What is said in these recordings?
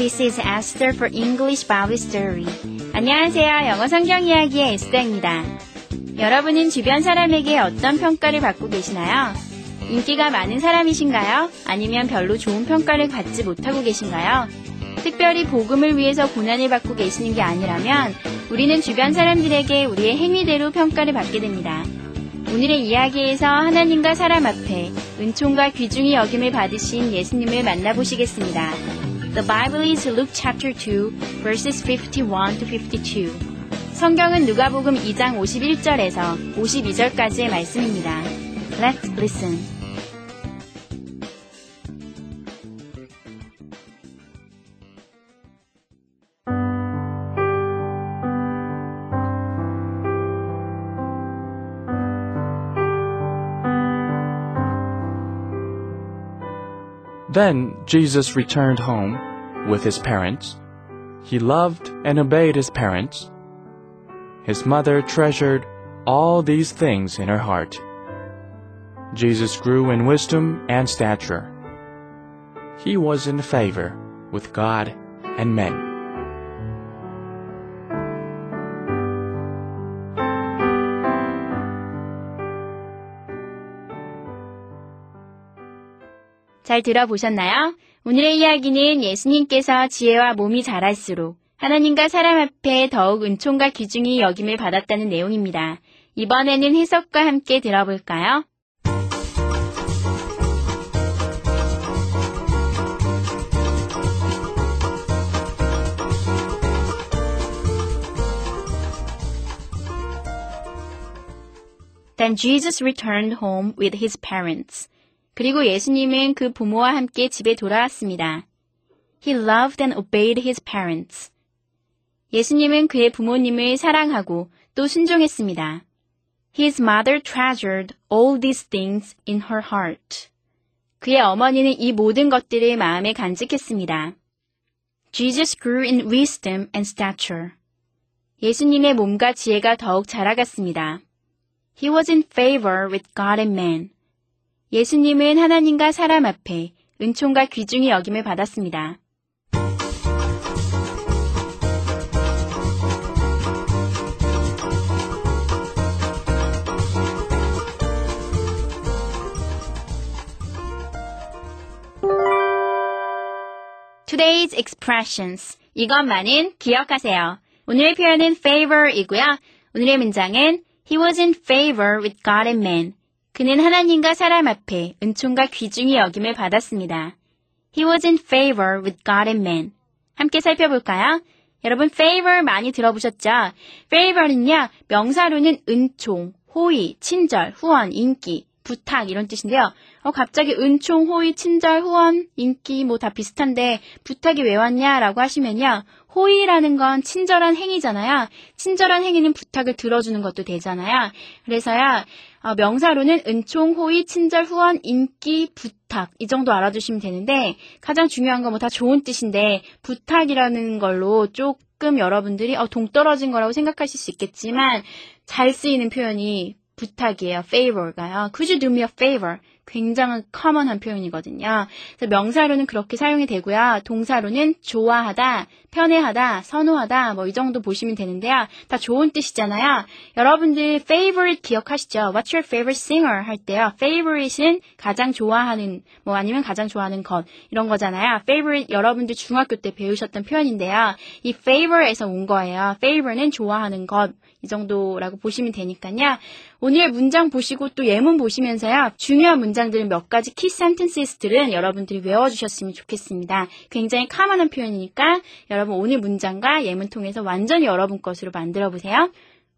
This is Esther for English Bible Story. 안녕하세요. 영어 성경 이야기의 에스더입니다. 여러분은 주변 사람에게 어떤 평가를 받고 계시나요? 인기가 많은 사람이신가요? 아니면 별로 좋은 평가를 받지 못하고 계신가요? 특별히 복음을 위해서 고난을 받고 계시는 게 아니라면 우리는 주변 사람들에게 우리의 행위대로 평가를 받게 됩니다. 오늘의 이야기에서 하나님과 사람 앞에 은총과 귀중히 여김을 받으신 예수님을 만나보시겠습니다. The Bible is Luke chapter 2, verses 51 to 52. 성경은 누가복음 2장 51절에서 52절까지의 말씀입니다. Let's listen. Then Jesus returned home with his parents. He loved and obeyed his parents. His mother treasured all these things in her heart. Jesus grew in wisdom and stature. He was in favor with God and men. 잘 들어보셨나요? 오늘의 이야기는 예수님께서 지혜와 몸이 자랄수록 하나님과 사람 앞에 더욱 은총과 귀중히 여김을 받았다는 내용입니다. 이번에는 해석과 함께 들어볼까요? Then Jesus returned home with his parents. 그리고 예수님은 그 부모와 함께 집에 돌아왔습니다. He loved and obeyed his parents. 예수님은 그의 부모님을 사랑하고 또 순종했습니다. His mother treasured all these things in her heart. 그의 어머니는 이 모든 것들을 마음에 간직했습니다. Jesus grew in wisdom and stature. 예수님의 몸과 지혜가 더욱 자라갔습니다. He was in favor with God and man. 예수님은 하나님과 사람 앞에 은총과 귀중히 여김을 받았습니다. Today's expressions. 이것만은 기억하세요. 오늘의 표현은 favor이고요. 오늘의 문장은 He was in favor with God and man. 그는 하나님과 사람 앞에 은총과 귀중히 여김을 받았습니다. He was in favor with God and man. 함께 살펴볼까요? 여러분 favor 많이 들어보셨죠? favor는요, 명사로는 은총, 호의, 친절, 후원, 인기, 부탁 이런 뜻인데요. 어, 갑자기 은총, 호의, 친절, 후원, 인기 뭐 다 비슷한데 부탁이 왜 왔냐라고 하시면요. 호의라는 건 친절한 행위잖아요. 친절한 행위는 부탁을 들어주는 것도 되잖아요. 그래서요. 어, 명사로는 은총, 호의, 친절, 후원, 인기, 부탁 이 정도 알아두시면 되는데 가장 중요한 건 뭐 다 좋은 뜻인데 부탁이라는 걸로 조금 여러분들이 어, 동떨어진 거라고 생각하실 수 있겠지만 잘 쓰이는 표현이 부탁이에요. favor가요. Could you do me a favor? 굉장히 커먼한 표현이거든요. 그래서 명사로는 그렇게 사용이 되고요. 동사로는 좋아하다, 편애하다, 선호하다 뭐 이 정도 보시면 되는데요. 다 좋은 뜻이잖아요. 여러분들 favorite 기억하시죠? What's your favorite singer 할 때요. favorite은 가장 좋아하는 뭐 아니면 가장 좋아하는 것 이런 거잖아요. favorite 여러분들 중학교 때 배우셨던 표현인데요. 이 favor에서 온 거예요. favor는 좋아하는 것 이 정도라고 보시면 되니까요. 오늘 문장 보시고 또 예문 보시면서요. 중요한 문장 들 몇 가지 키 센텐스들은 여러분들이 외워주셨으면 좋겠습니다. 굉장히 카만한 표현이니까 여러분 오늘 문장과 예문 통해서 완전히 여러분 것으로 만들어 보세요.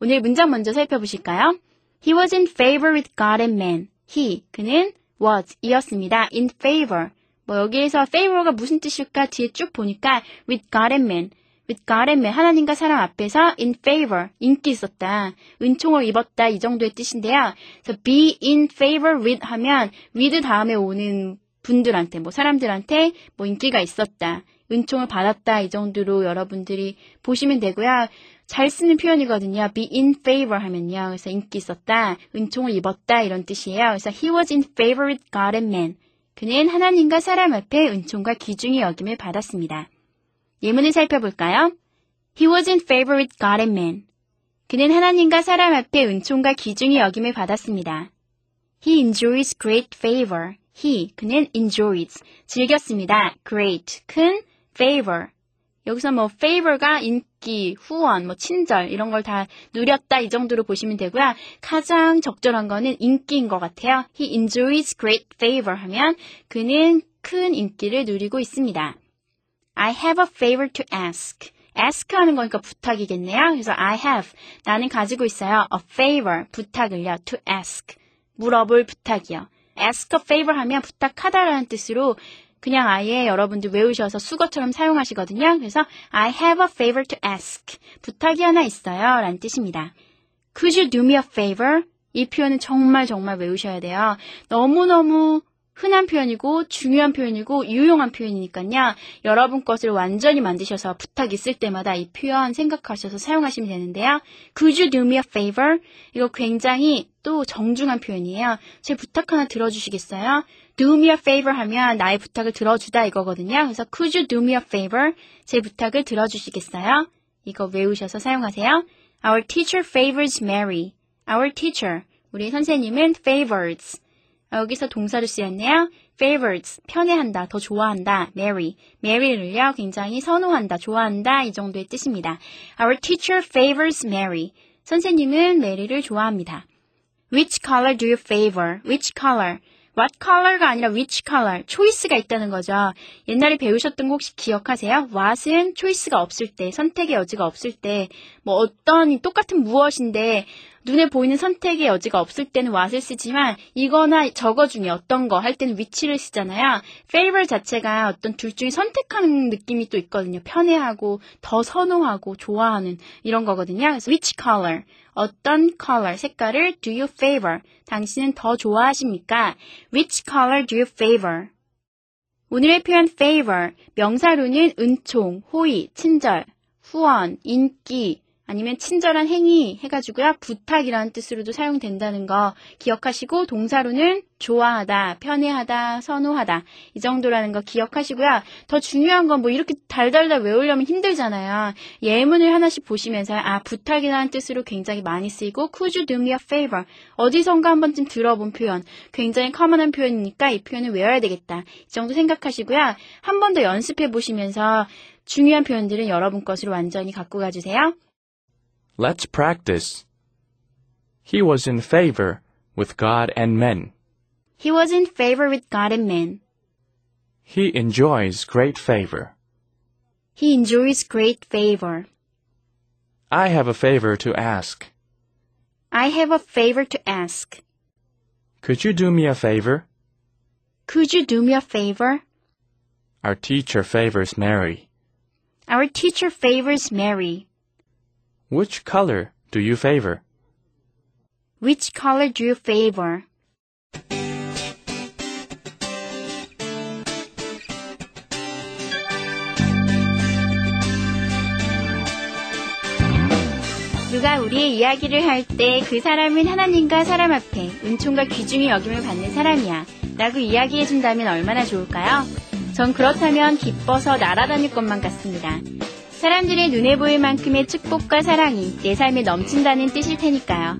오늘 문장 먼저 살펴보실까요? He was in favor with God and man. He, 그는 was, 이었습니다. in favor, 뭐 여기에서 favor가 무슨 뜻일까 뒤에 쭉 보니까 with God and man. With God and man. 하나님과 사람 앞에서 in favor. 인기 있었다. 은총을 입었다. 이 정도의 뜻인데요. 그래서 be in favor with 하면 with 다음에 오는 분들한테 뭐 사람들한테 뭐 인기가 있었다. 은총을 받았다. 이 정도로 여러분들이 보시면 되고요. 잘 쓰는 표현이거든요. be in favor 하면요. 그래서 인기 있었다, 은총을 입었다 이런 뜻이에요. 그래서 he was in favor with God and man. 그는 하나님과 사람 앞에 은총과 귀중히 여김을 받았습니다. 예문을 살펴볼까요? He was in favor with God and man. 그는 하나님과 사람 앞에 은총과 귀중히 여김을 받았습니다. He enjoys great favor. He, 그는 enjoys, 즐겼습니다. great, 큰, favor, 여기서 뭐 favor가 인기, 후원, 뭐 친절 이런 걸 다 누렸다 이 정도로 보시면 되고요. 가장 적절한 거는 인기인 것 같아요. He enjoys great favor 하면 그는 큰 인기를 누리고 있습니다. I have a favor to ask. ask 하는 거니까 부탁이겠네요. 그래서 I have 나는 가지고 있어요. a favor 부탁을요. to ask 물어볼 부탁이요. ask a favor 하면 부탁하다라는 뜻으로 그냥 아예 여러분들 외우셔서 수거처럼 사용하시거든요. 그래서 I have a favor to ask. 부탁이 하나 있어요. 라는 뜻입니다. Could you do me a favor? 이 표현은 정말 정말 외우셔야 돼요. 너무너무 흔한 표현이고 중요한 표현이고 유용한 표현이니까요. 여러분 것을 완전히 만드셔서 부탁 있을 때마다 이 표현 생각하셔서 사용하시면 되는데요. Could you do me a favor? 이거 굉장히 또 정중한 표현이에요. 제 부탁 하나 들어주시겠어요? do me a favor 하면 나의 부탁을 들어주다 이거거든요. 그래서 could you do me a favor? 제 부탁을 들어주시겠어요? 이거 외우셔서 사용하세요. Our teacher favors Mary. Our teacher. 우리 선생님은 favors. 여기서 동사를 쓰였네요. favors. 편애한다, 더 좋아한다. Mary. Mary를요, 굉장히 선호한다, 좋아한다. 이 정도의 뜻입니다. Our teacher favors Mary. 선생님은 메리를 좋아합니다. Which color do you favor? Which color? what color가 아니라 which color, 초이스가 있다는 거죠. 옛날에 배우셨던 거 혹시 기억하세요? what은 초이스가 없을 때, 선택의 여지가 없을 때, 뭐 어떤 똑같은 무엇인데 눈에 보이는 선택의 여지가 없을 때는 what을 쓰지만 이거나 저거 중에 어떤 거 할 때는 which를 쓰잖아요. favor 자체가 어떤 둘 중에 선택하는 느낌이 또 있거든요. 편애하고 더 선호하고 좋아하는 이런 거거든요. 그래서 which color 어떤 color 색깔을 do you favor 당신은 더 좋아하십니까? Which color do you favor? 오늘의 표현 favor 명사로는 은총, 호의, 친절, 후원, 인기, 아니면 친절한 행위 해가지고요. 부탁이라는 뜻으로도 사용된다는 거 기억하시고 동사로는 좋아하다, 편애하다, 선호하다 이 정도라는 거 기억하시고요. 더 중요한 건 뭐 이렇게 달달달 외우려면 힘들잖아요. 예문을 하나씩 보시면서 아 부탁이라는 뜻으로 굉장히 많이 쓰이고 could you do me a favor 어디선가 한 번쯤 들어본 표현 굉장히 커먼한 표현이니까 이 표현을 외워야 되겠다 이 정도 생각하시고요. 한 번 더 연습해 보시면서 중요한 표현들은 여러분 것으로 완전히 갖고 가주세요. Let's practice. He was in favor with God and men. He was in favor with God and men. He enjoys great favor. He enjoys great favor. I have a favor to ask. I have a favor to ask. Could you do me a favor? Could you do me a favor? Our teacher favors Mary. Our teacher favors Mary. Which color do you favor? Which color do you favor? 누가 우리의 이야기를 할 때 그 사람은 하나님과 사람 앞에 은총과 귀중히 여김을 받는 사람이야. 라고 이야기해준다면 얼마나 좋을까요? 전 그렇다면 기뻐서 날아다닐 것만 같습니다. 사람들의 눈에 보일 만큼의 축복과 사랑이 내 삶에 넘친다는 뜻일 테니까요.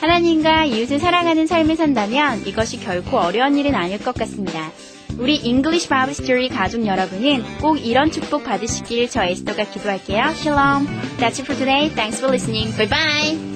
하나님과 이웃을 사랑하는 삶을 산다면 이것이 결코 어려운 일은 아닐 것 같습니다. 우리 English Bible Story 가족 여러분은 꼭 이런 축복 받으시길 저 에스더가 기도할게요. Shalom. That's it for today. Thanks for listening. Bye bye.